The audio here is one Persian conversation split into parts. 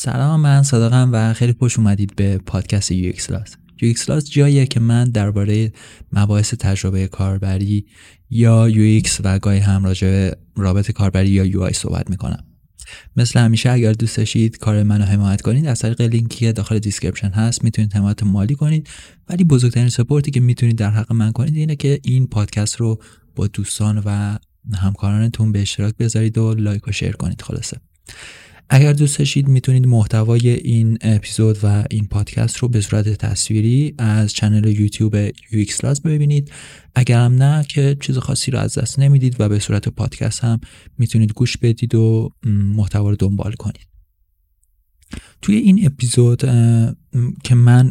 سلام من صادقم و خیلی خوش اومدید به پادکست UX Laws. UX Laws جاییه که من درباره مباحث تجربه کاربری یا UX و گاهی هم راجع رابط کاربری یا UI صحبت می‌کنم. مثل همیشه اگر دوست داشتید کار منو حمایت کنید از طریق لینکی که داخل description هست می‌تونید حمایت مالی کنید. ولی بزرگترین support ی که می‌تونید در حق من کنید اینه که این پادکست رو با دوستان و همکارانتون به اشتراک بذارید و like و share کنید. خلاصه. اگر دوست داشتید می‌تونید محتوای این اپیزود و این پادکست رو به صورت تصویری از channel یوتیوب UX Laws ببینید. اگر هم نه که چیز خاصی رو از دست نمی‌دید و به صورت پادکست هم می‌تونید گوش بدید و محتوا رو دنبال کنید. توی این اپیزود که من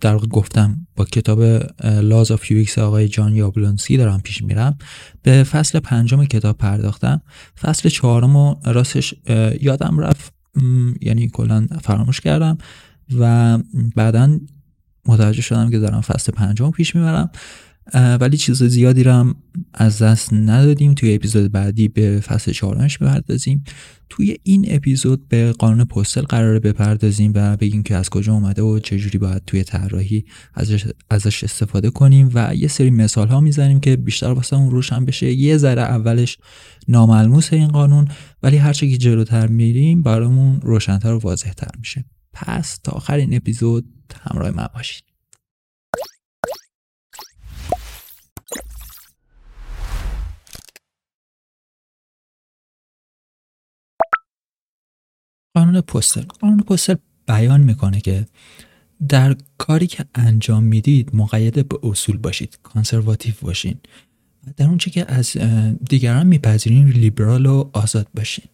در واقع گفتم با کتاب Laws of UX آقای جان یابلونسی دارم پیش میرم. به فصل پنجم کتاب پرداختم. فصل چهارم راستش یادم رفت. یعنی کلا فراموش کردم و بعدا متوجه شدم که دارم فصل پنجم پیش می‌برم. ولی چیز زیادی رو هم از دست ندادیم. توی اپیزود بعدی به فصل چهارمش بپردازیم. توی این اپیزود به قانون پستل قراره بپردازیم و بگیم که از کجا اومده و چجوری باید توی طراحی ازش, ازش استفاده کنیم و یه سری مثال ها می‌زنیم که بیشتر واسه اون روشن بشه. یه ذره اولش ناملموس این قانون ولی هرچه که جلوتر میریم برامون روشنتر و واضحتر میشه. پس تا آخر این اپیزود همراه من باشید. قانون پستل. قانون پستل بیان می‌کنه که در کاری که انجام می‌دید مقید به اصول باشید کانسرواتیو باشین. در اون که از دیگران میپذیرین لیبرال و آزاد باشین.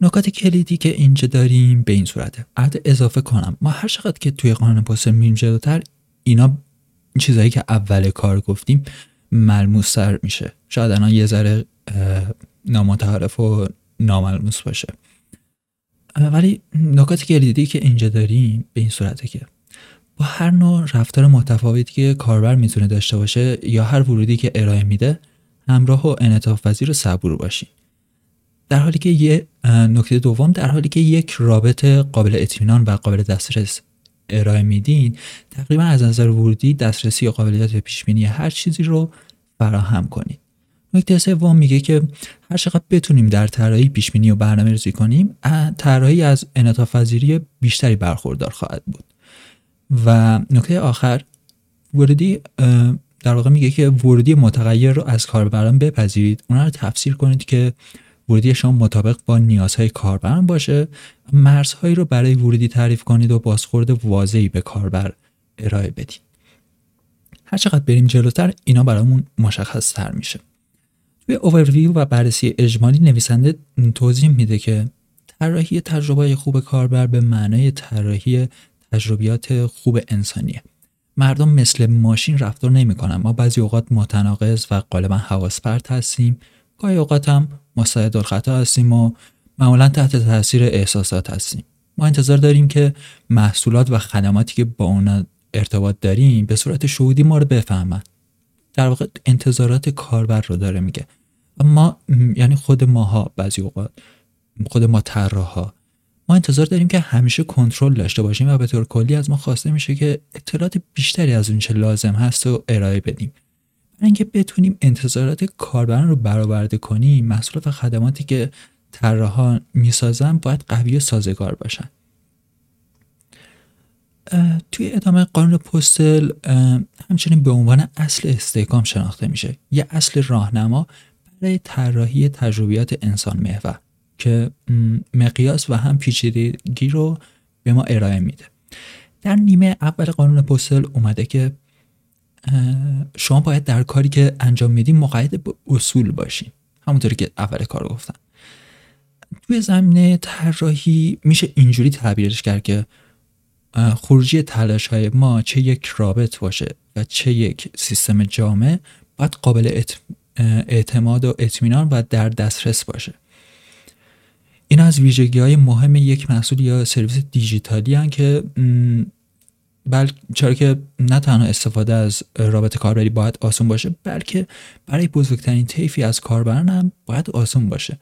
نکات کلیدی که اینجا داریم به این صورته. عد اضافه کنم. ما هر چقدر که توی قانون پستل میریم جلوتر اینا چیزهایی که اول کار گفتیم ملموس میشه. شاید الان یه ذره نامتعارف و ناملموس باشه. ولی نکات کلیدی که اینجا داریم به این صورته که با هر نوع رفتار متفاوتی که کاربر می‌تونه داشته باشه یا هر ورودی که ارائه میده همراه و انعطاف پذیر و صبور باشیم در حالی که یه نکته دوم در حالی که یک رابط قابل اطمینان و قابل دسترس ارائه میدین تقریبا از نظر ورودی دسترسی یا قابلیت پیش بینی هر چیزی رو فراهم کنید نکته سوم میگه که هر چقدر بتونیم در طراحی پیش بینی و برنامه ریزی کنیم طراحی از انعطاف بیشتری برخوردار خواهد بود. و نکته آخر ورودی در واقع میگه که ورودی متغیر رو از کاربران بپذیرید. اونا رو تفسیر کنید که ورودی شما مطابق با نیازهای کاربران باشه. مرزهایی رو برای ورودی تعریف کنید و بازخورد واضحی به کاربر ارائه بدید. هر چقدر بریم جلوتر اینا برامون مشخص تر میشه. توی اوورویو و بررسی اجمالی نویسنده توضیح میده که طراحی تجربه خوب کاربر به معنای طراحی تجربیات خوب انسانیه. مردم مثل ماشین رفتار نمی‌کنن. ما بعضی اوقات متناقض و غالبا حواس پرت هستیم. گاهی اوقات هم مساعد الخطا هستیم و معمولا تحت تاثیر احساسات هستیم. ما انتظار داریم که محصولات و خدماتی که با اونا ارتباط داریم به صورت شهودی ما رو بفهمن. در واقع انتظارات کاربر رو داره میگه. ما یعنی خود ماها بعضی اوقات خود ما طراحا ما انتظار داریم که همیشه کنترل داشته باشیم و به طور کلی از ما خواسته میشه که اطلاعات بیشتری از اونچه لازم هست و ارائه بدیم. برای اینکه بتونیم انتظارات کاربران رو برآورده کنیم محصولات و خدماتی که طراحان می‌سازن باید قوی و سازگار باشن. توی ادامه قانون پستل همچنین به عنوان اصل استحکام شناخته میشه. یه اصل راهنما برای طراحی تجربیات انسان محور که مقیاس و هم پیچیدگی رو به ما ارائه میده. در نیمه اول قانون پستل اومده که شما باید در کاری که انجام میدیم مقید به اصول باشین. همونطوری که اول کار گفتم. توی زمینه طراحی میشه اینجوری تعبیرش کرد که خروجی تلاش های ما چه یک رابط باشه و چه یک سیستم جامع باید قابل اعتماد و اطمینان و در دسترس باشه. این از ویژگی های مهم یک محصول یا سرویس دیجیتالی هن که بل چرا که نه تنها استفاده از رابط کاربری باید آسون باشه بلکه برای بزرگترین طیفی از کاربران هم باید آسون باشه.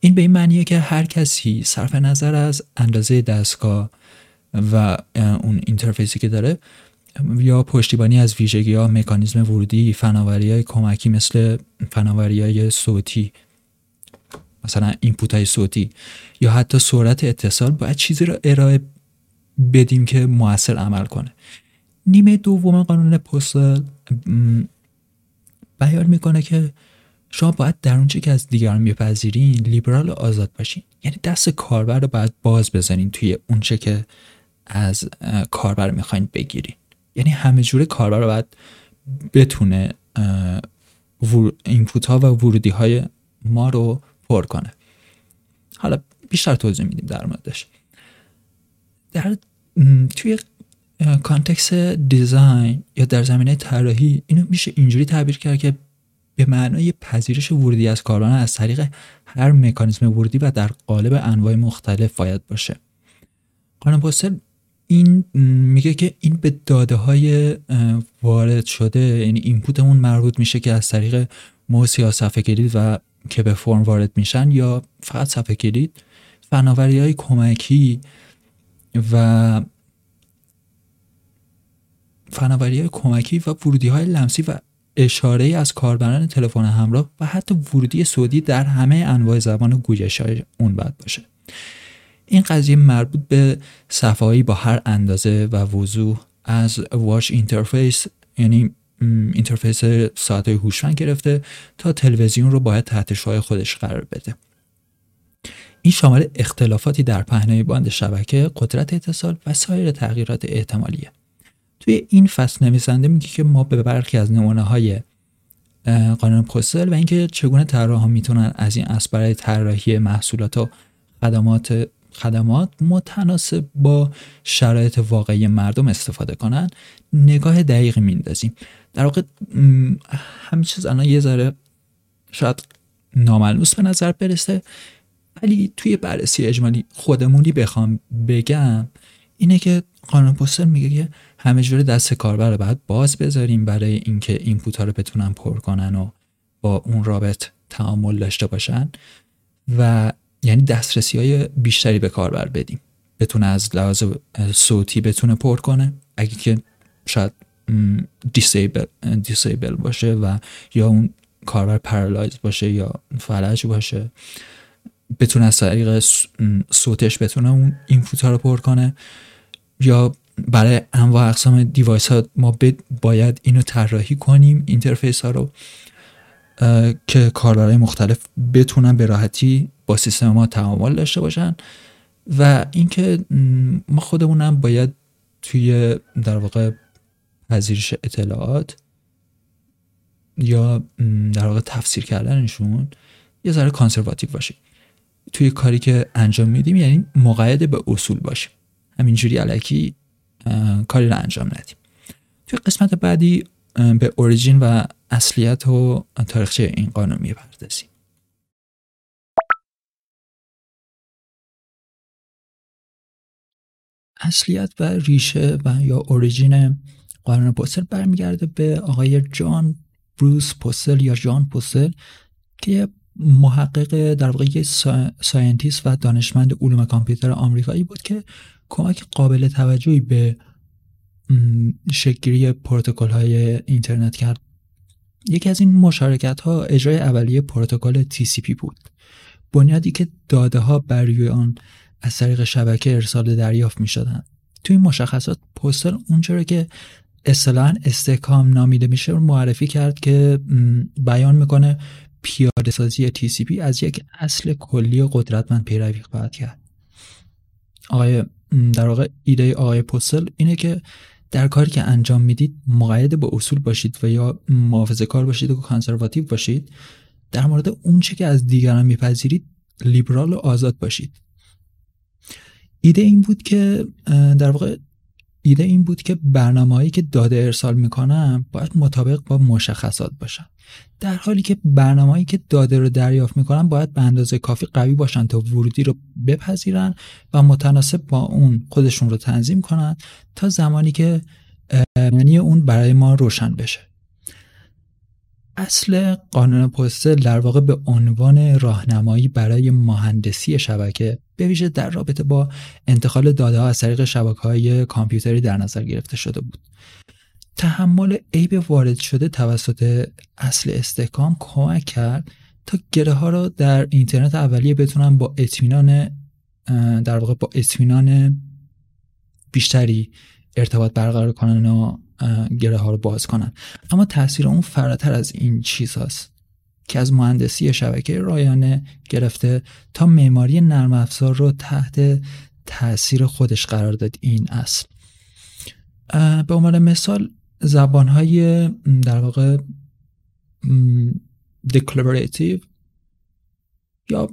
این به این معنیه که هر کسی صرف نظر از اندازه دستگاه و اون interface ی که داره یا پشتیبانی از ویژگی ها مکانیزم ورودی فناوری های کمکی مثل فناوری های صوتی مثلا input های صوتی یا حتی سرعت اتصال باید چیزی رو ارائه بدیم که موثر عمل کنه. نیمه دوم قانون پستال بیان می‌کنه که شما باید در اونچه که از دیگران میپذیرین لیبرال آزاد باشین. یعنی دست کاربر رو باید باز بزنین توی اونچه که از کاربر می‌خواین بگیرین. یعنی همه جوره کاربر باید بتونه اینپوت ها و ورودی های ما رو پر کنه. حالا بیشتر توضیح میدیم در موردش. در توی context design یا در زمینه طراحی اینو میشه اینجوری تعبیر کرد که به معنای پذیرش ورودی از کاربران از طریق هر مکانیزم ورودی و در قالب انواع مختلف باید باشه. قانون پوستل این میگه که این به داده های وارد شده یعنی input مون مربوط میشه که از طریق موس یا صفحه کلید و که به فرم وارد میشن یا فقط صفحه کلید. فناوری های کمکی و فناوری های کمکی و ورودی های لمسی و اشاره از کاربران تلفن همراه و حتی ورودی صوتی در همه انواع زبان گویش های اون باید باشه. این قضیه مربوط به صفحه‌ای با هر اندازه و وضوح از watch interface یعنی interface ساعت هوشمند گرفته تا تلویزیون رو باید تحت شعای خودش قرار بده. این شامل اختلافاتی در پهنای باند شبکه قدرت اتصال و سایر تغییرات احتمالیه. توی این فصل نویسنده میگه که ما به برخی از نمونه های قانون پوستل و اینکه چگونه طراحها می‌تونن از این اسب برای طراحی محصولات و خدمات خدمات متناسب با شرایط واقعی مردم استفاده کنن نگاه دقیق میندازیم. در واقع همه چیز الان یه ذره شاید ناملموس به نظر برسه ولی توی بررسی اجمالی خودمونی بخوام بگم اینه که قانون پوستر میگه که همه جوره دست کاربر باید باز بذاریم برای اینکه اینپوت ها رو بتونن پر کنن و با اون رابط تعامل داشته باشن. و یعنی دسترسی های بیشتری به کاربر بدیم. بتونه از لحاظ صوتی بتونه پر کنه. اگه که شاید disable, disable باشه و یا اون کاربر paralyze باشه یا فلج باشه. بتونه از طریق صوتش بتونه اون input ها رو پر کنه. یا برای انواع اقسام device ها ما باید اینو طراحی کنیم interface ها رو. که کاربرای مختلف بتونن به راحتی با سیستم ما تعامل داشته باشن و اینکه ما خودمونم باید توی در واقع پذیرش اطلاعات یا در واقع تفسیر کردنشون یه ذره کانسرواتیو باشیم توی کاری که انجام میدیم یعنی مقید به اصول باشیم همینجوری علکی کاری رو انجام ندیم. توی قسمت بعدی به origin و اصلیت و تاریخچه این قانون می‌پردازیم. اصلیت و ریشه و یا origin قانون پوستل برمیگرده به آقای جان بروس پوستل یا جان پوستل که محقق در واقع scientist و دانشمند علوم کامپیوتر آمریکایی بود که کمک قابل توجهی به شکلی پروتکل های اینترنت کرد. یکی از این مشارکت ها اجرای اولیه پروتکل TCP بود. بنیادی که داده ها بر روی آن از طریق شبکه ارسال دریافت می شدن. توی این مشخصات پوستل اونجا که اصطلاحا استحکام نامیده میشه معرفی کرد که بیان می‌کنه پیاده سازی TCP از یک اصل کلی قدرتمند پیروی خواهد کرد. آقای در واقع ایده آقای پوستل اینه که در کاری که انجام می‌دید مقید به اصول باشید و یا محافظه کار باشید و کانسرواتیو باشید در مورد اون چه که از دیگران میپذیرید لیبرال و آزاد باشید. ایده این بود که در واقع ایده این بود که برنامه‌هایی که داده ارسال می‌کنم باید مطابق با مشخصات باشن. در حالی که برنامه‌هایی که داده رو دریافت می‌کنن باید به اندازه کافی قوی باشن تا ورودی رو بپذیرن و متناسب با اون خودشون رو تنظیم کنن تا زمانی که معنی اون برای ما روشن بشه. اصل قانون پستل در واقع به عنوان راهنمایی برای مهندسی شبکه به ویژه در رابطه با انتقال داده ها از طریق شبکه های کامپیوتری در نظر گرفته شده بود. تحمل عیب وارد شده توسط اصل استحکام کمک کرد تا گره ها را در اینترنت اولیه بتونن با اطمینان در واقع با اطمینان بیشتری ارتباط برقرار کنن و گره ها رو باز کنن. اما تاثیر اون فراتر از این چیز هست که از مهندسی شبکه رایانه گرفته تا معماری نرم افزار رو تحت تاثیر خودش قرار داد این اصل. به عنوان مثال زبان های در واقع declarative یا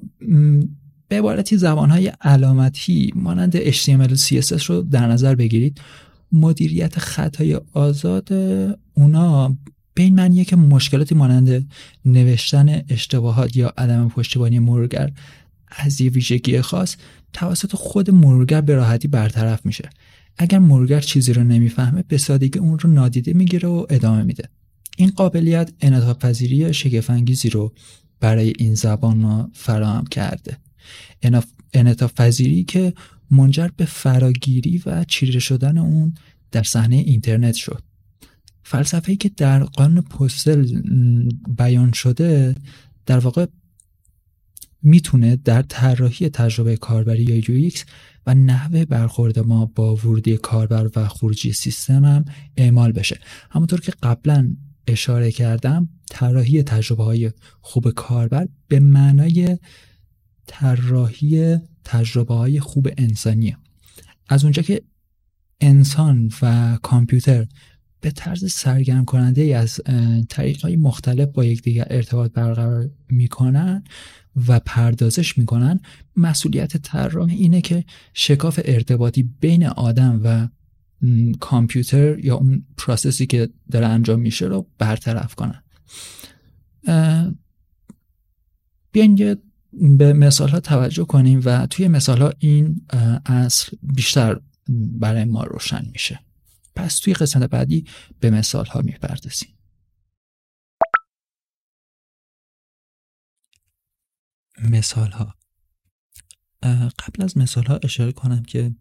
به عبارتی زبان های علامتی مانند HTML و CSS رو در نظر بگیرید. مدیریت خطای آزاد اونا به این معنیه که مشکلاتی مانند نوشتن اشتباهات یا عدم پشتیبانی مرورگر از یه ویژگی خاص توسط خود مرورگر به راحتی برطرف میشه. اگر مرورگر چیزی رو نمی‌فهمه به سادگی اون رو نادیده می‌گیره و ادامه میده. این قابلیت انعطاف پذیری شگفت رو برای این زبان فراهم کرده. انعطاف پذیری که منجر به فراگیری و چیره شدن اون در صحنه اینترنت شد. فلسفه‌ای که در قانون پستل بیان شده در واقع می‌تونه در طراحی تجربه کاربری یا یو و نحوه برخورد ما با ورودی کاربر و خروجی سیستم هم اعمال بشه. همونطور که قبلا اشاره کردم طراحی تجربه های خوب کاربر به معنای طراحی تجربه های خوب انسانیه. از اونجا که انسان و کامپیوتر به طرز سرگرم کننده ای از طریق های مختلف با یکدیگر ارتباط برقرار می‌کنن و پردازش می‌کنن مسئولیت طراح اینه که شکاف ارتباطی بین آدم و کامپیوتر یا اون پروسسی که داره انجام میشه رو برطرف کنن. بیاین به مثال ها توجه کنیم و توی مثال ها این اصل بیشتر برای ما روشن میشه. پس توی قسمت بعدی به مثال ها می‌پردازیم. مثال ها قبل از مثال ها اشاره کنم که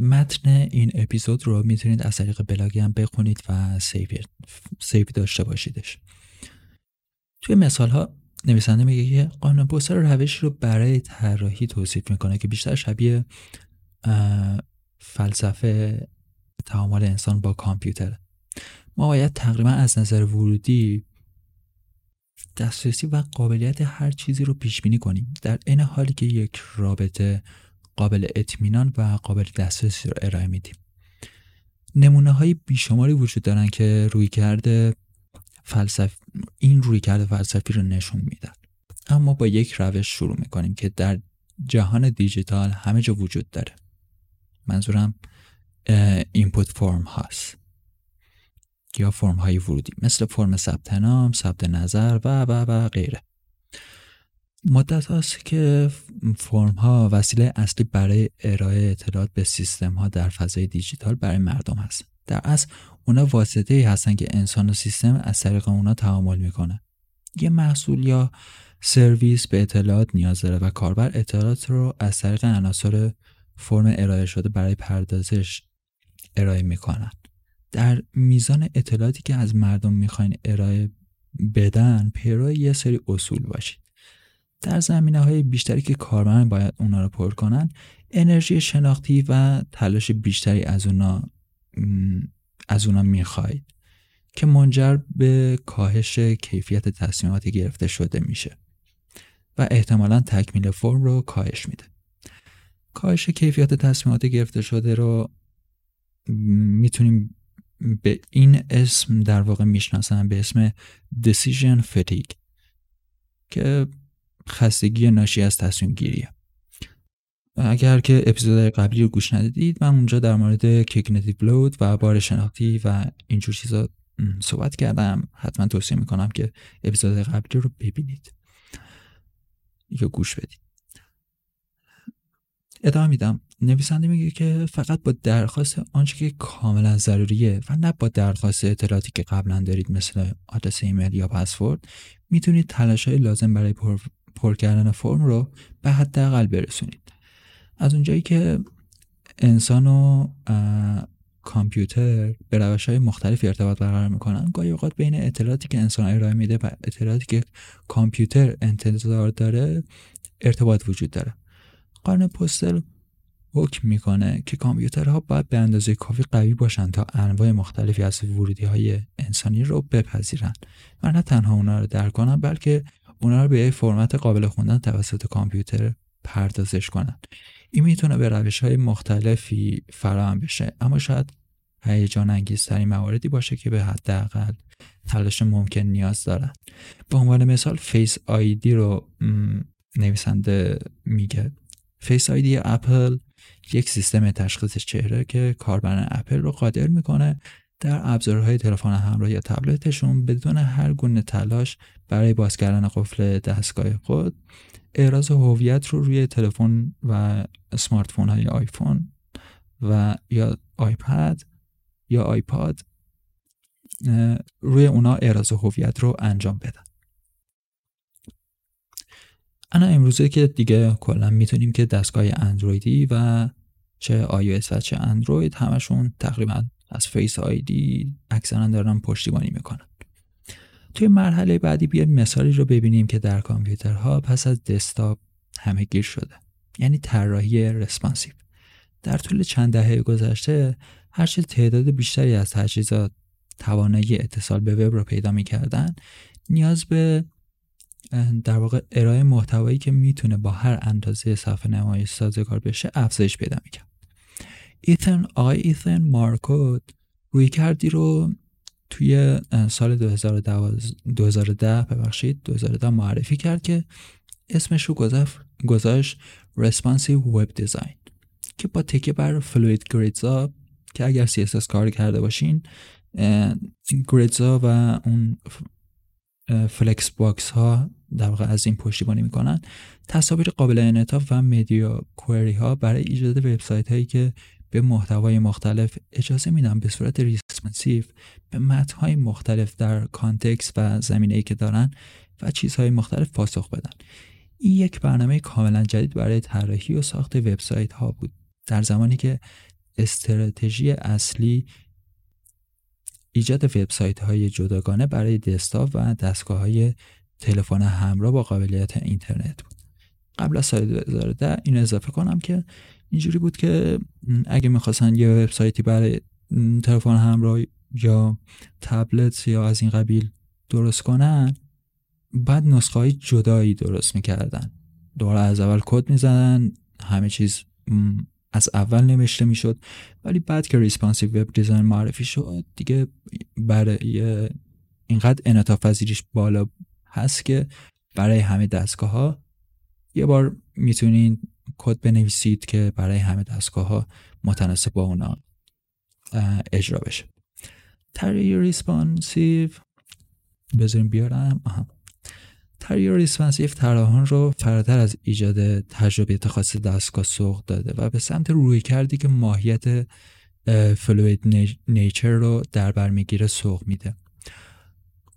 متن این اپیزود رو می‌تونید از طریق بلاگی هم بخونید و save داشته باشیدش. توی مثال ها نویسنده میگه که قانون پوستل روش رو برای طراحی توصیف می‌کنه که بیشتر شبیه فلسفه تعامل انسان با کامپیوتر ما باید تقریبا از نظر ورودی دسترسی و قابلیت هر چیزی رو پیش بینی کنیم. در این حالی که یک رابطه قابل اطمینان و قابل دسترسی رو ارائه میدیم. نمونه های بیشماری وجود دارن که روی کرده فلسف این روی کرده فلسفی رو نشون میدن. اما با یک روش شروع می‌کنیم که در جهان دیجیتال همه جا وجود داره. منظورم اینپوت فرم هاست یا فرم های ورودی. مثل فرم ثبت نام، ثبت نظر و و و غیره. مدت هاست که فرم ها وسیله اصلی برای ارائه اطلاعات به سیستم ها در فضای دیجیتال برای مردم هست. در اصل اونا واسطه ای هستن که انسان و سیستم از طریق اونا تعامل می‌کنه. یه محصول یا سرویس به اطلاعات نیاز داره و کاربر اطلاعات رو از طریق عناصر فرم ارائه شده برای پردازش ارائه می‌کنن در میزان اطلاعاتی که از مردم می‌خواین ارائه بدن پیرو یه سری اصول باشید. در زمینه های بیشتری که کاربران باید اونا رو پر کنن انرژی شناختی و تلاش بیشتری از اونا از اونا می‌خواید که منجر به کاهش کیفیت تصمیماتی گرفته شده میشه و احتمالا تکمیل فرم رو کاهش میده. کاهش کیفیت تصمیمات گرفته شده رو می‌تونیم به این اسم در واقع می‌شناسن به اسم decision fatigue که خستگی ناشی از تصمیم گیریه. اگر که اپیزود قبلی رو گوش ندادید من اونجا در مورد کگنیتیو لود و بار شناختی و اینجور چیزا صحبت کردم. حتما توصیه می‌کنم که اپیزود قبلی رو ببینید یا گوش بدید. ادامه میدم. نویسنده میگه که فقط با درخواست آنچه که کاملا ضروریه و نه با درخواست اطلاعاتی که قبلا دارید مثل آدرس ایمیل یا پسورد می‌تونید تلاش های لازم برای پر, پر کردن فرم رو به حداقل برسونید. از اونجایی که انسان و کامپیوتر به روش های مختلفی ارتباط برقرار می‌کنن گاهی اوقات بین اطلاعاتی که انسان ارائه میده و اطلاعاتی که کامپیوتر انتظار داره ارتباط وجود داره. قانون پستل حکم می‌کنه که کامپیوترها باید به اندازه کافی قوی باشند تا انواع مختلفی از ورودی های انسانی رو بپذیرن و نه تنها اونا رو درک کنن بلکه اونا رو به یک فرمت قابل خوندن توسط کامپیوتر پردازش کنن. این می‌تونه به روش های مختلفی فراهم بشه. اما شاید هیجان انگیزترین مواردی باشه که به حداقل تلاش ممکن نیاز دارن. به عنوان مثال Face ID رو نویسنده میگه. Face ID اپل یک سیستم تشخیص چهره که کاربران اپل رو قادر می‌کنه در ابزارهای تلفن همراه یا تبلتشون بدون هر گونه تلاش برای باز کردن قفل دستگاه خود احراز هویت رو روی تلفن و smartphone های آیفون و یا آیپد یا آیپاد روی اونا احراز هویت رو انجام بدن. الان امروزه که دیگه کلا می‌تونیم که دستگاه اندرویدی و چه iOS و چه اندروید همشون تقریبا از Face ID اکثرا دارن پشتیبانی می‌کنن. توی مرحله بعدی بیایم مثالی رو ببینیم که در کامپیوترها پس از دسکتاپ همه گیر شده. یعنی طراحی responsive. در طول چند دهه گذشته هرچه تعداد بیشتری از تجهیزات توانایی اتصال به وب رو پیدا می‌کردن نیاز به در واقع ارائه محتوایی که می‌تونه با هر اندازه صفحه نمایش سازگار بشه افزایش پیدا می‌کرد. ایتن آقای ایتن مارکوت روی کردی رو توی سال 2010 ببخشید 2010 معرفی کرد که اسمش رو گذاشت Responsive Web Design که با تکیه بر fluid grids ها که اگر CSS کار کرده باشین grids ها و اون flexbox ها در واقع از این پشتیبانی می‌کنن. تصاویر قابل انعطاف و media query ها برای ایجاد وبسایت هایی که به محتوای مختلف اجازه میدن به صورت responsive به متنهای مختلف در context و زمینه ای که دارن و چیزهای مختلف پاسخ بدن. این یک برنامه کاملا جدید برای طراحی و ساخت وبسایت ها بود. در زمانی که استراتژی اصلی ایجاد وبسایت های جداگانه برای دسکتاپ و دستگاه های تلفن همراه با قابلیت اینترنت بود. قبل از سال 2010 این اضافه کنم که اینجوری بود که اگه می‌خواستن یه وبسایتی برای تلفن همراه یا تبلت یا از این قبیل درست کنن بعد نسخه های جدایی درست می‌کردن. دوباره از اول کد می‌زدن همه چیز از اول نوشته می‌شد ولی بعد که responsive web design معرفی شد دیگه برای اینقدر انعطاف پذیریش بالا هست که برای همه دستگاه ها یه بار می‌تونین کد بنویسید که برای همه دستگاه ها متناسب با اونا اجرا بشه. طراحی responsive بذاریم بیارم. آها. طراحی responsive طراحان رو فراتر از ایجاد تجربه خاص دستگاه سوق داده و به سمت رویکردی که ماهیت fluid nature رو در بر می‌گیره سوق میده.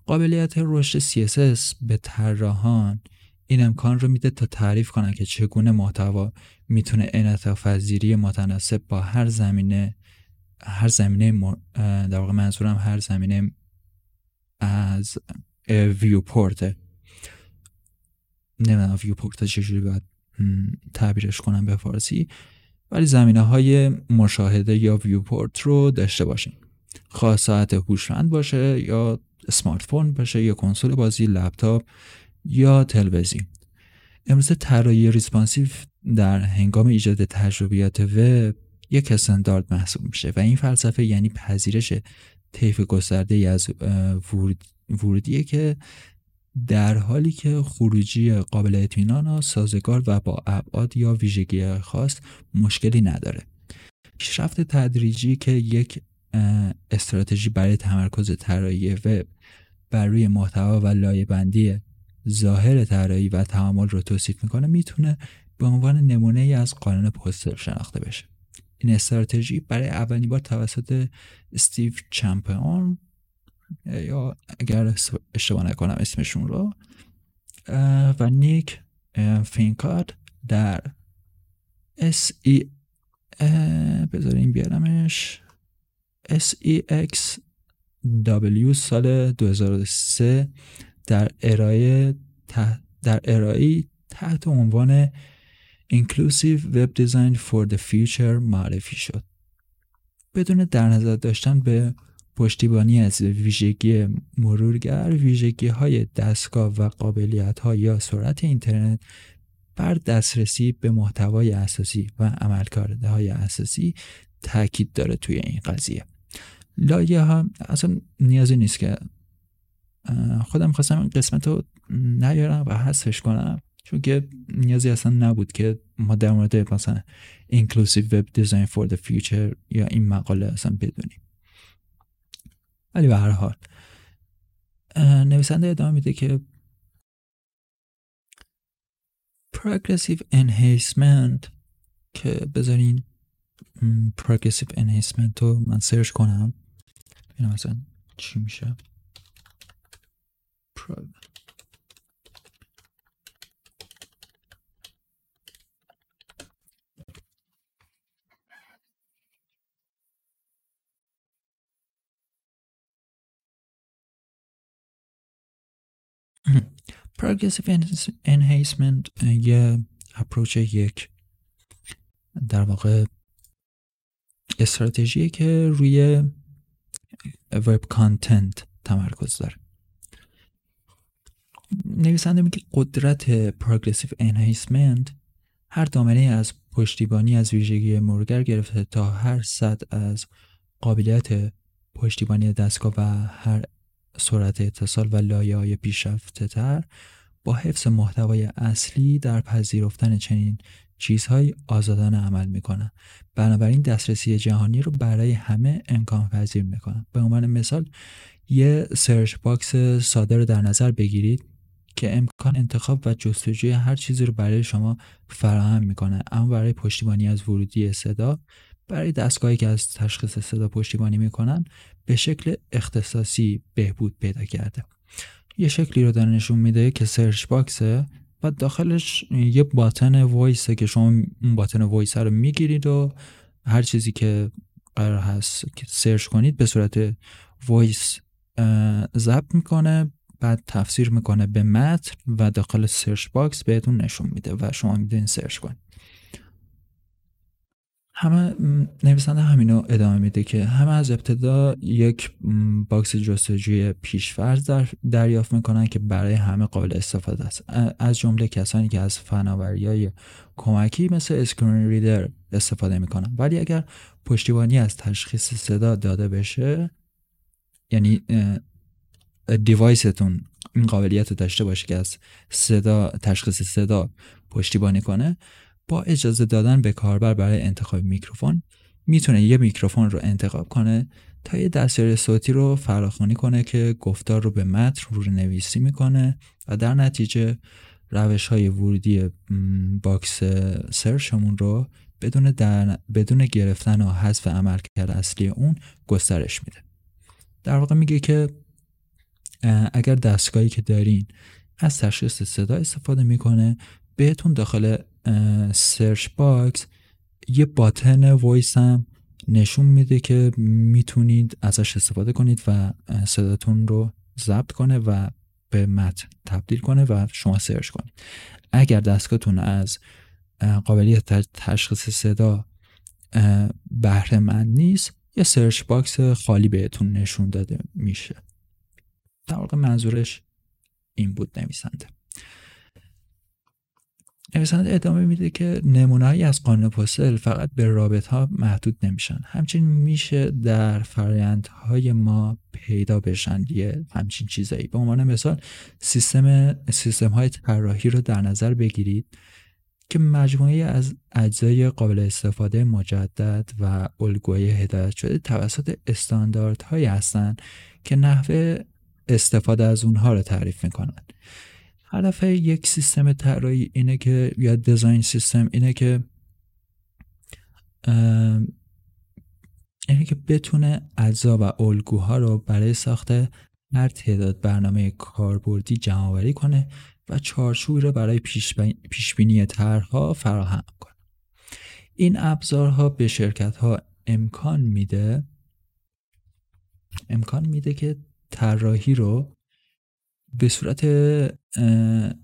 قابلیت رشد CSS به طراحان این امکان رو میده تا تعریف کنن که چگونه محتوا می‌تونه انعطاف پذیری متناسب با هر زمینه هر زمینه در واقع منظورم هر زمینه از viewport نمی‌دونم viewport چجوری باید تعبیرش کنم به فارسی ولی زمینه های مشاهده یا viewport رو داشته باشین. خواه ساعت هوشمند باشه یا smartphone باشه یا کنسول بازی لپتاپ یا تلویزیون. امروز طراحی ریسپانسیو در هنگام ایجاد تجربیات وب یک استاندارد محسوب میشه و این فلسفه یعنی پذیرش طیف گسترده از ورودیه که در حالی که خروجی قابل اطمینان سازگار و با ابعاد یا ویژگی خاص مشکلی نداره. پیشرفت تدریجی که یک استراتژی برای تمرکز طراحی وب بر روی محتوا و لایه بندی ظاهر طراحی و تعامل رو توصیف می‌کنه می‌تونه به عنوان نمونه ای از قانون پوستر شناخته بشه. این استراتژی برای اولین بار توسط استیو چمپیون یا اگر اشتباه نکنم اسمشون رو و نیک فینکارد در اس ای بذاریم بیارمش. SEX W سال 2003 در ارائه در ارائه تحت عنوان Inclusive Web Design for the Future معرفی شد. بدون در نظر داشتن به پشتیبانی از ویژگی مرورگر ویژگی های دستگاه و قابلیت ها یا سرعت اینترنت بر دسترسی به محتوای اساسی و عملکردهای اساسی تاکید داره توی این قضیه. لایه ها اصلا نیازی نیست که خودم خواستم این قسمت رو نیارم و حذفش کنم چون که نیازی اصلا نبود که ما در مورد مثلا Inclusive Web Design for the Future یا این مقاله اصلا بدونیم. ولی به هر حال نویسنده ادامه میده که Progressive Enhancement که بذارین Progressive Enhancement رو من سرچ کنم. ببینم مثلا چی میشه. Progressive Enhancement یه اپروچ یک در واقع استراتژی که روی وب کانتنت تمرکز داره. نویسنده میگه قدرت پروگرسیو انهیسمنت هر دامنه از پشتیبانی از ویژگی مرگر گرفته تا هر صد از قابلیت پشتیبانی دستگاه و هر سرعت اتصال و لایه های پیشرفته تر با حفظ محتوای اصلی در پذیرفتن چنین چیزهایی آزادانه عمل می‌کنن. بنابراین دسترسی جهانی رو برای همه امکان پذیر می‌کنن. به عنوان مثال یه search box ساده رو در نظر بگیرید که امکان انتخاب و جستجوی هر چیزی رو برای شما فراهم می‌کنه. اما برای پشتیبانی از ورودی صدا برای دستگاهی که از تشخیص صدا پشتیبانی می‌کنن به شکل اختصاصی بهبود پیدا کرده. یه شکلی رو داره نشون میده که search box ه و داخلش یه button voice ه که شما اون button voice رو می‌گیرید و هر چیزی که قرار هست که search کنید به صورت voice ضبط می‌کنه بعد تفسیر می‌کنه به متن و داخل search box بهتون نشون میده و شما می‌تونید search کنید. همه نویسنده همینو ادامه میده که همه از ابتدا یک باکس جستجوی پیشفرض در دریافت می‌کنن که برای همه قابل استفاده است. از جمله کسانی که از فناوری های کمکی مثل screen reader استفاده می‌کنن. ولی اگر پشتیبانی از تشخیص صدا داده بشه یعنی device تون این قابلیت داشته باشه که از صدا تشخیص صدا پشتیبانی کنه با اجازه دادن به کاربر برای انتخاب میکروفون می‌تونه یه میکروفون رو انتخاب کنه تا یه دستیار صوتی رو فراخوانی کنه که گفتار رو به متن رو نویسی می‌کنه و در نتیجه روش های ورودی باکس search مون رو بدون, در بدون گرفتن و حذف عملکرد اصلی اون گسترش میده. در واقع میگه که اگر دستگاهی که دارین از تشخیص صدا استفاده می‌کنه بهتون داخل search box یه button voice هم نشون میده که می‌تونید ازش استفاده کنید و صداتون رو ضبط کنه و به متن تبدیل کنه و شما search کنید. اگر دستگاهتون از قابلیت تشخیص صدا بهره مند نیست یه search box خالی بهتون نشون داده میشه. در واقع منظورش این بود نویسنده. نویسنده ادامه میده که نمونههایی از قانون پوسل فقط به رابط ها محدود نمیشن. همچنین میشه در فرایندهای ما پیدا بشن یه همچین چیزایی. به عنوان مثال سیستم سیستم های طراحی رو در نظر بگیرید که مجموعه از اجزای قابل استفاده مجدد و الگوی هدایت شده توسط استانداردهایی هستند که نحوه استفاده از اونها رو تعریف می‌کنند هدف یک سیستم طراحی اینه که یا دیزاین سیستم اینه که اینه که بتونه اجزا و الگوها رو برای ساخت هر تعداد برنامه کاربردی جمع کنه و چارچوبی رو برای پیشبینی طرحها فراهم کنه. این ابزارها به شرکت ها امکان میده امکان میده که طراحی رو به صورت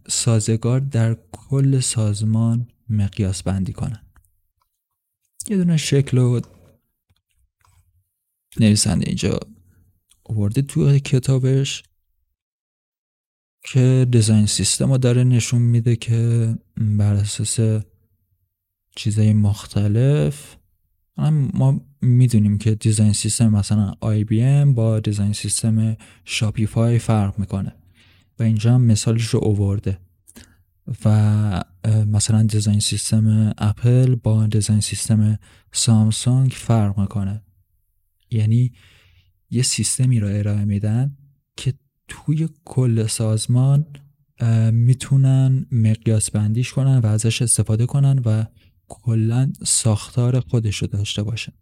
سازگار در کل سازمان مقیاس بندی کنن. یه دونه شکل و نویسنده اینجا آورده تو کتابش که دیزاین سیستم رو داره نشون میده که بر اساس چیزای مختلف ما می‌دونیم که design system مثلا ام با design system شاپیفای فرق می‌کنه. و اینجا هم مثالش رو اوورده. و مثلا design system اپل با design system سامسونگ فرق می‌کنه. یعنی یه سیستمی رو ارائه میدن که توی کل سازمان می‌تونن مقیاس بندیش کنن و ازش استفاده کنن و کلا ساختار خودش رو داشته باشه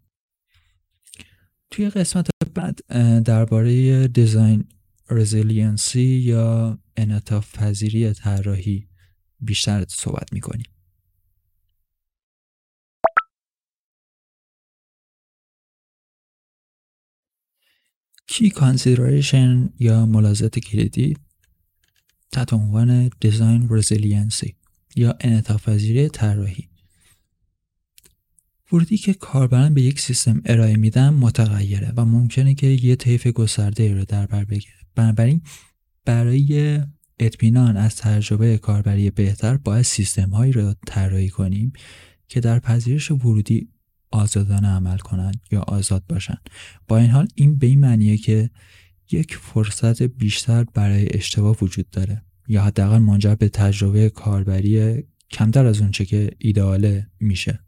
توی قسمت بعد درباره design resiliency یا انعطاف پذیری طراحی بیشتر صحبت می‌کنیم key consideration یا ملاحظات کلیدی تحت عنوان design resiliency یا انعطاف پذیری طراحی؟ ورودی که کاربران به یک سیستم ارائه میدن متغیره و ممکنه که یه طیف گسترده رو در بر بگیره. بنابراین برای اطمینان از تجربه کاربری بهتر باید سیستم هایی رو طراحی کنیم که در پذیرش ورودی آزادانه عمل کنند یا آزاد باشند با این حال این به این معنیه که یک فرصت بیشتر برای اشتباه وجود داره یا حداقل منجر به تجربه کاربری کمتر از اونچه که ایدئاله میشه.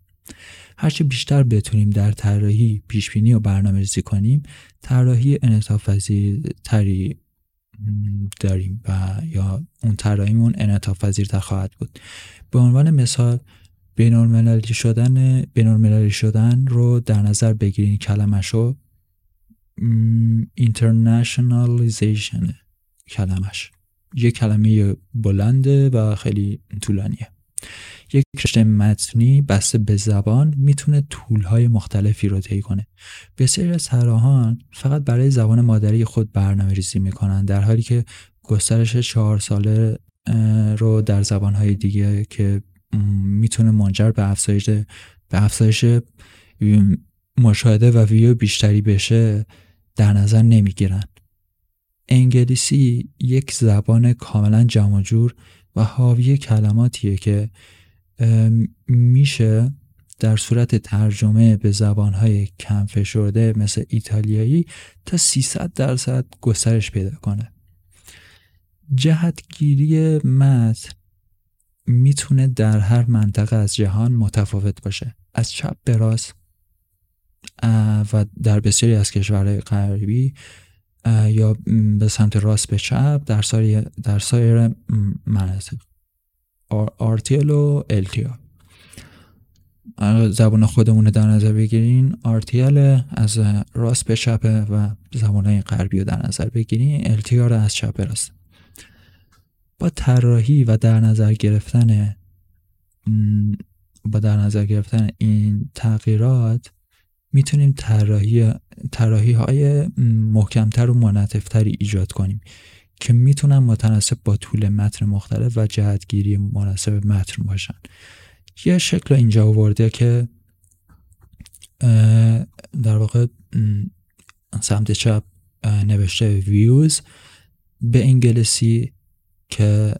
هرچه بیشتر بتونیم در طراحی پیشبینی و برنامه‌ریزی کنیم طراحی انعطاف تری داریم و یا اون طراحیمون انعطاف پذیرتر خواهد بود. به عنوان مثال بینالمللی شدن بینالمللی شدن رو در نظر بگیرین کلمشو اینترنشنالیزیشن کلمش یه کلمه بلنده و خیلی طولانیه. یک رشته متنی بسته به زبان می‌تونه طولهای مختلفی رو طی کنه. بسیاری از طراحان فقط برای زبان مادری خود برنامه ریزی می‌کنن در حالی که گسترش چهار ساله رو در زبانهای دیگه که می‌تونه منجر به افزایش به افزایش مشاهده و ویو بیشتری بشه در نظر نمی‌گیرن. انگلیسی یک زبان کاملا جمع جور و حاوی کلماتیه که میشه در صورت ترجمه به زبانهای کم فشرده مثل ایتالیایی تا 300 درصد گسترش پیدا کنه. جهتگیری متن می‌تونه در هر منطقه از جهان متفاوت باشه. از چپ به راست و در بسیاری از کشورهای غربی یا به سمت راست به چپ در سایر, در سایر مناطق. آرتیل و التیال زبان خودمون در نظر بگیرین. آرتیل از راست به چپه و زبان غربی رو در نظر بگیرین. رو از چپ راست. با طراحی و در نظر گرفتن با در نظر گرفتن این تغییرات می‌تونیم طراحی طراحی های محکمتر و منطفتری ایجاد کنیم که می‌تونن متناسب با طول متن مختلف و جهتگیری مناسب متن باشن. یه شکل اینجا آورده که در واقع سمت چپ نوشته ویوز به انگلیسی که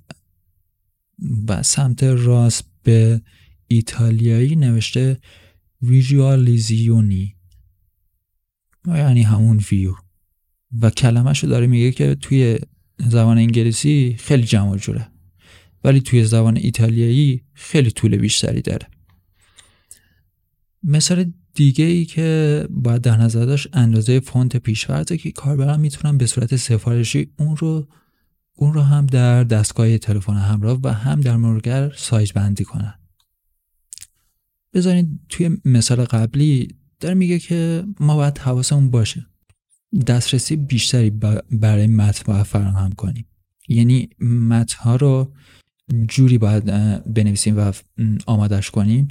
و سمت راست به ایتالیایی نوشته ویژوالیزیونی یعنی همون ویو و کلمهشو داره میگه که توی زبان انگلیسی خیلی جمع جوره. ولی توی زبان ایتالیایی خیلی طول بیشتری داره. مثال دیگه ای که باید در نظر داشت اندازه فونت پیشورده که کاربران می‌تونن به صورت سفارشی اون رو اون رو هم در دستگاه تلفن همراه و هم در مرور سایز بندی کنن بذارین توی مثال قبلی داره میگه که ما باید حواسمون باشه. دسترسی بیشتری برای متن باید فراهم کنیم. یعنی متن ها رو جوری باید بنویسیم و آمادش کنیم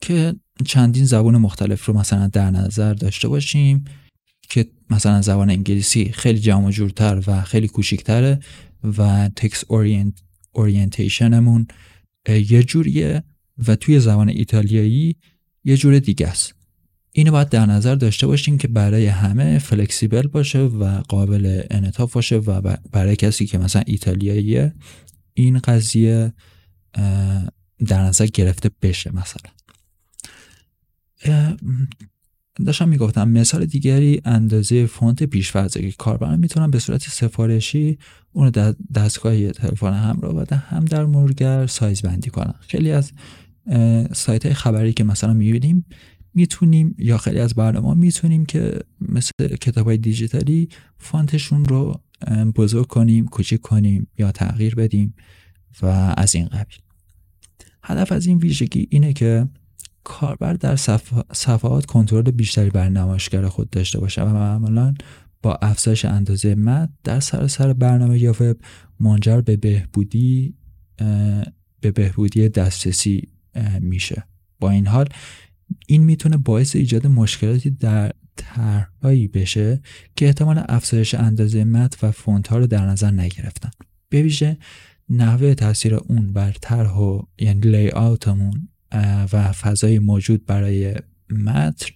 که چندین زبان مختلف رو مثلا در نظر داشته باشیم که مثلا زبان انگلیسی خیلی جمع جورتر و خیلی کوچیکتره و تکس اورینتیشنمون یه جوریه. و توی زبان ایتالیایی یه جور دیگه است. اینو باید در نظر داشته باشیم که برای همه flexible باشه و قابل انعطاف باشه و برای کسی که مثلا ایتالیاییه این قضیه در نظر گرفته بشه مثلا. داشتم می‌گفتم مثال دیگری اندازه فونت پیشفرزه که کاربران می‌تونن به صورت سفارشی اون در دستگاه تلفن همراه و هم در مرور سایز بندی کنن. خیلی از سایت خبری که مثلا می‌بینیم می‌تونیم یا خیلی از برنامه می‌تونیم که مثل کتاب های دیجیتالی فانتشون رو بزرگ کنیم کوچیک کنیم یا تغییر بدیم و از این قبیل. هدف از این ویژگی اینه که کاربر در صفحات کنترل بیشتری بر نمایشگر خود داشته باشه و معمولا با افزایش اندازه مد در سراسر برنامه یا وب منجر به بهبودی به بهبودی دسترسی میشه. با این حال این می‌تونه باعث ایجاد مشکلاتی در طرحهایی بشه که احتمال افزایش اندازه متن و فونت ها رو در نظر نگرفتن. به ویژه نحوه تاثیر اون بر طرح و یعنی لی آوتمون و فضای موجود برای متن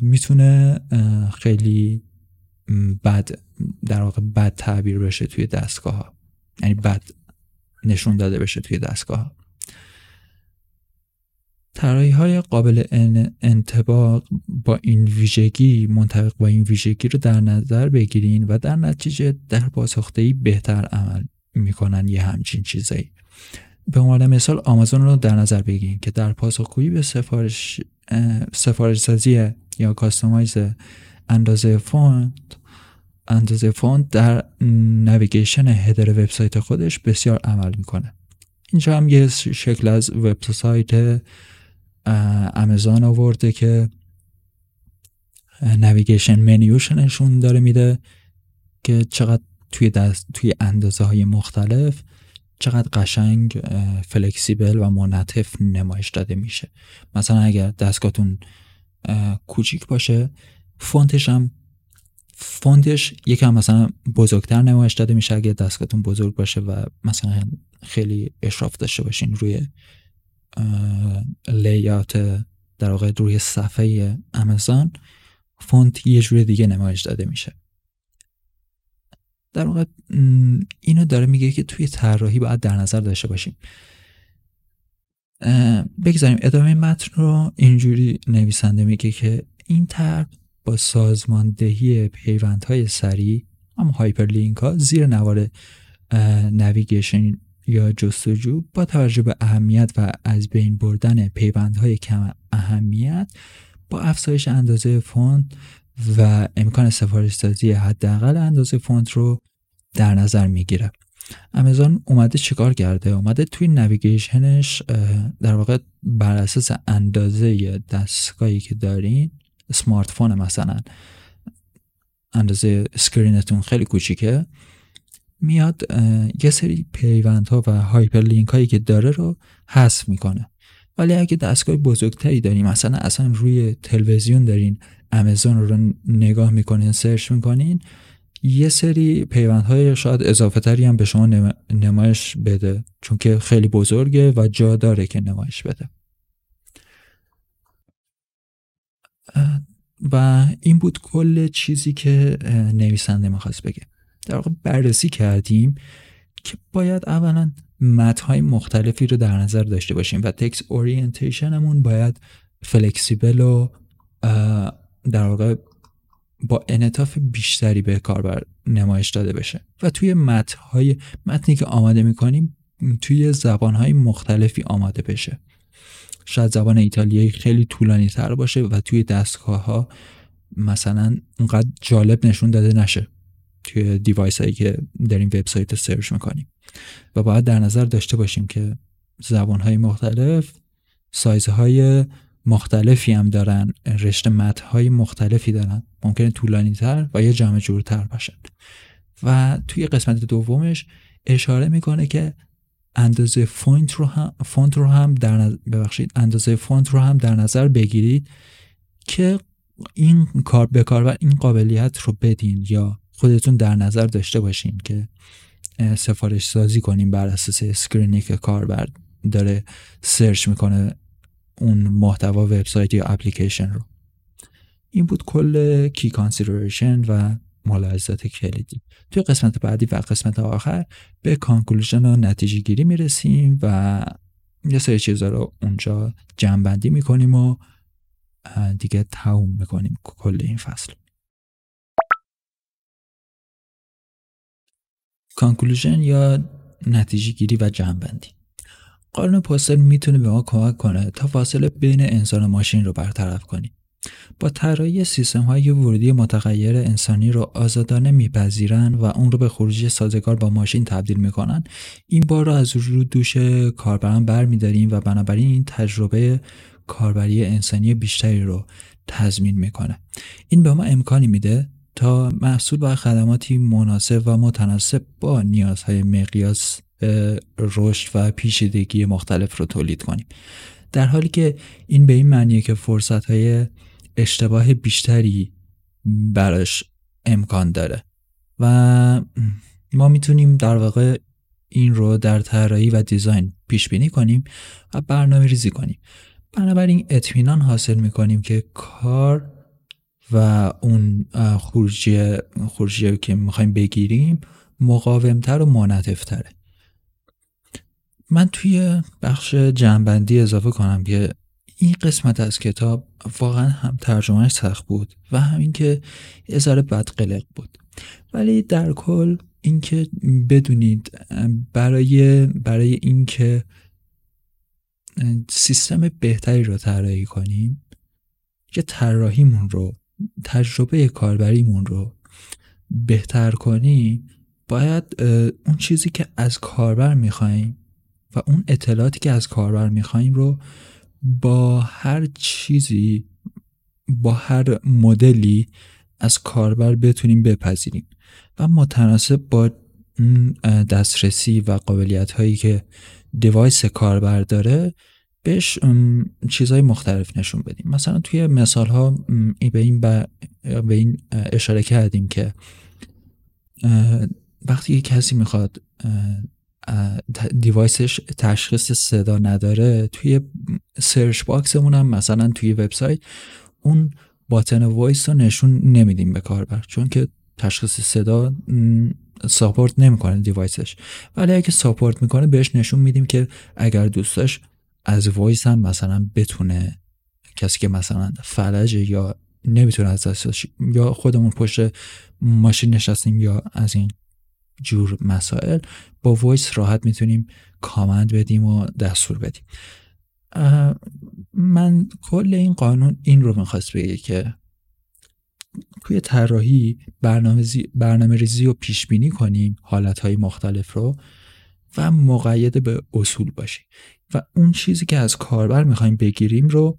می‌تونه خیلی بد در واقع بد تعبیر بشه توی دستگاه ها یعنی بد نشون داده بشه توی دستگاه ها طراحی های قابل انتباق با این ویژگی منطبق با این ویژگی رو در نظر بگیرین و در نتیجه در پاسخدهی بهتر عمل می‌کنن یه همچین چیزایی. به عنوان مثال آمازون رو در نظر بگیرین که در پاسخگویی به سفارش سفارش سازی یا customize اندازه فونت اندازه فونت در navigation header وبسایت خودش بسیار عمل می‌کنه. اینجا هم یه شکل از وبسایت امازون آورده که navigation menu ش نشون داره میده که چقدر توی دست توی اندازه های مختلف چقدر قشنگ flexible و منعطف نمایش داده میشه. مثلا اگر دستگاهتون کوچیک باشه فونتش هم فونتش یکم مثلا بزرگتر نمایش داده میشه اگر دستگاهتون بزرگ باشه و مثلا خیلی اشراف داشته باشین روی لیات در واقع روی صفحه امازون فونت یه جور دیگه نمایش داده میشه. در واقع اینو داره میگه که توی طراحی باید در نظر داشته باشیم. بگذاریم ادامه متن رو اینجوری نویسنده میگه که این طرح با سازماندهی پیوندهای سریع هم hyperlink ها زیر نوار navigation یا جستجو با توجه به اهمیت و از بین بردن پیوندهای کم اهمیت با افزایش اندازه فونت و امکان سفارش سازی حداقل اندازه فونت رو در نظر می‌گیره. امازون اومده چیکار کرده؟ اومده توی navigation ش در واقع بر اساس اندازه دستگاهی که دارین smartphone مثلا اندازه screen تون خیلی کوچیکه. میاد یه سری پیوندها و hyperlink هایی که داره رو حذف می‌کنه. ولی اگه دستگاه بزرگتری داریم مثلا اصلا روی تلویزیون دارین امازون رو نگاه می‌کنین search می‌کنین یه سری پیوندهای شاید اضافه تری هم به شما نمایش بده. چون که خیلی بزرگه و جا داره که نمایش بده. و این بود کل چیزی که نویسنده می‌خواست بگه. در واقع بررسی کردیم که باید اولا متنهای مختلفی رو در نظر داشته باشیم و تکس اورینتیشنمون باید فلکسیبل و در واقع با انعطاف بیشتری به کاربر نمایش داده بشه. و توی متنهای متنی که آماده می‌کنیم توی زبانهای مختلفی آماده بشه. شاید زبان ایتالیایی خیلی طولانی تر باشه و توی دستگاه ها مثلا اونقدر جالب نشون داده نشه. توی device هایی که داریم وبسایت search می‌کنیم. و باید در نظر داشته باشیم که زبان های مختلف سایزهای مختلفی هم دارن رشته متن های مختلفی دارن. ممکنه طولانی تر و یا جمع و جورتر باشن. و توی قسمت دومش اشاره می‌کنه که اندازه فونت رو هم فونت رو هم در نظر ببخشید اندازه فونت رو هم در نظر بگیرید که این کار به کار و این قابلیت رو بدین یا خودتون در نظر داشته باشین که سفارش سازی کنیم بر اساس screen ی که کاربر داره search می‌کنه اون محتوا وبسایت یا اپلیکیشن رو. این بود کل key consideration و ملاحظات کلیدی. توی قسمت بعدی و قسمت آخر به conclusion و نتیجه گیری می‌رسیم و یه سری چیزا رو اونجا جمع می‌کنیم و دیگه تموم می‌کنیم کل این فصل. کانکلوژن یا نتیجه گیری و جمعبندی. قانون پوستل می‌تونه به ما کمک کنه تا فاصله بین انسان و ماشین رو برطرف کنیم. با طراحی سیستم های ورودی متغیر انسانی رو آزادانه میپذیرن و اون رو به خروجی سازگار با ماشین تبدیل می‌کنن. این بار رو از رو دوش کاربران برمیداریم و بنابراین این تجربه کاربری انسانی بیشتری رو تضمین می‌کنه. این به ما امکانی میده تا محصول و خدماتی مناسب و متناسب با نیازهای مقیاس رشد و پیچیدگی مختلف رو تولید کنیم. در حالی که این به این معنیه که فرصت های اشتباه بیشتری براش امکان داره. و ما می‌تونیم در واقع این رو در طراحی و دیزاین پیش بینی کنیم و برنامه ریزی کنیم. بنابراین اطمینان حاصل می‌کنیم که کار و اون خروجی خروجی که می‌خوایم بگیریم مقاومتر و منعطفتره من توی بخش جنبندی اضافه کنم که این قسمت از کتاب واقعا هم ترجمهش سخت بود و همین که یه ذره بدقلق بود. ولی در کل اینکه بدونید برای برای اینکه سیستم بهتری رو طراحی کنیم که طراحیمون رو تجربه کاربریمون رو بهتر کنیم باید اون چیزی که از کاربر می‌خوایم و اون اطلاعاتی که از کاربر می‌خوایم رو با هر چیزی با هر مدلی از کاربر بتونیم بپذیریم و متناسب با دسترسی و قابلیت هایی که device کاربر داره بهش چیزهای مختلف نشون بدیم. مثلا توی مثال ها به این, به این اشاره کردیم که وقتی کسی می‌خواد device ش تشخیص صدا نداره توی search box مون هم مثلا توی وبسایت اون button voice رو نشون نمیدیم به کاربر چون که تشخیص صدا support نمی‌کنه device ش. ولی اگه support می‌کنه بهش نشون میدیم که اگر دوست داشت از voice هم مثلا بتونه کسی که مثلا فلجه یا نمی‌تونه از دستش یا خودمون پشت ماشین نشستیم یا از این جور مسائل با voice راحت می‌تونیم command بدیم و دستور بدیم. من کل این قانون این رو می‌خواست بگه که توی طراحی برنامه ریزی رو پیش بینی کنیم حالت مختلف رو و مقید به اصول باشیم. و اون چیزی که از کاربر می‌خوایم بگیریم رو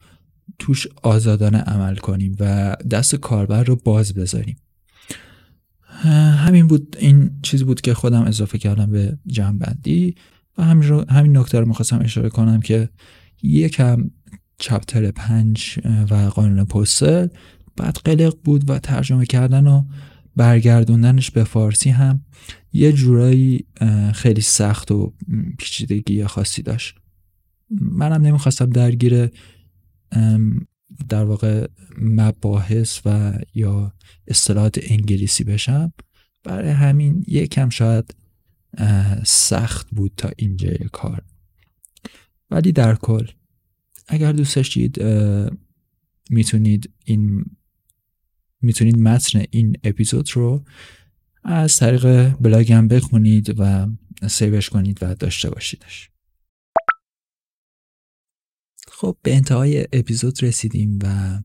توش آزادانه عمل کنیم و دست کاربر رو باز بذاریم. همین بود این چیزی بود که خودم اضافه کردم به جنبندی و همین, رو، همین نکته رو می‌خواستم اشاره کنم که یکم چپتر پنج و قانون پوستل بعد قلق بود و ترجمه کردن و برگردوندنش به فارسی هم یه جورایی خیلی سخت و پیچیدگی خاصی داشت. منم نمی‌خواستم درگیر در واقع مباحث و یا اصطلاحات انگلیسی بشم. برای همین یکم شاید سخت بود تا اینجای کار. ولی در کل اگر دوست داشتید می‌تونید این می‌تونید متن این اپیزود رو از طریق بلاگم بخونید و سیوش کنید و داشته باشیدش. خب به انتهای اپیزود رسیدیم و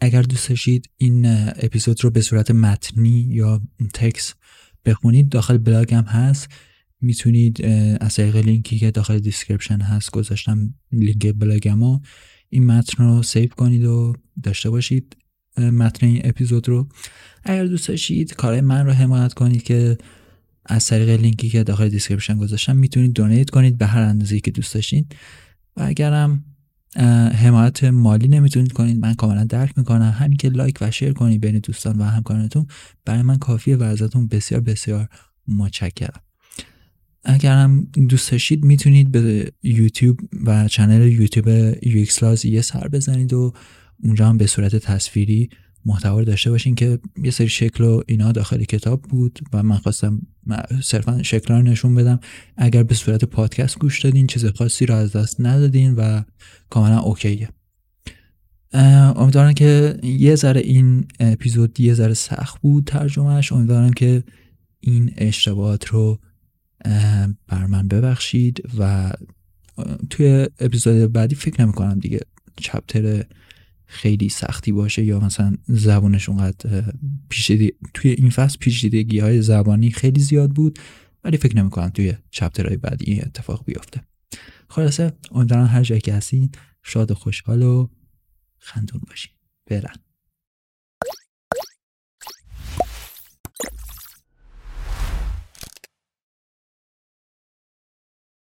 اگر دوست داشتید این اپیزود رو به صورت متنی یا تکس بخونید داخل بلاگ هم هست. می‌تونید از طریق لینکی که داخل description هست گذاشتم لینک بلاگمو این متن رو save کنید و داشته باشید متن این اپیزود رو. اگر دوست داشتید کارهای من رو حمایت کنید که از طریق لینکی که داخل description گذاشتم می‌تونید donate کنید به هر اندازه‌ای که دوست داشتید. و اگرم حمایت مالی نمی‌تونید کنید. من کاملا درک می‌کنم. همین که لایک و شیر کنید بین دوستان و همکارانتون برای من کافیه و ازتون بسیار بسیار متشکرم. اگر هم دوست داشتید می‌تونید به یوتیوب و چنل یوتیوب یو یه سر بزنید و اونجا هم به صورت تصویری محتوا داشته باشین که یه سری شکل و اینا داخل کتاب بود و من خواستم صرفا شکل رو نشون بدم. اگر به صورت پادکست گوش دادین چیز خاصی رو از دست ندادین و کاملا اوکیه. امیدوارم که یه ذره این اپیزود یه ذره سخت بود ترجمهش امیدوارم که این اشتباهات رو بر من ببخشید و توی اپیزود بعدی فکر نمی کنم دیگه چپتر خیلی سختی باشه یا مثلا زبانش اونقدر پیچیده توی این فصل پیچیدگی های زبانی خیلی زیاد بود ولی فکر نمی کنم توی چپترهای بعدی این اتفاق بیفته. خلاصه امیدوارم هر جایی که هستین شاد و خوشحال و خندون باشین. برن.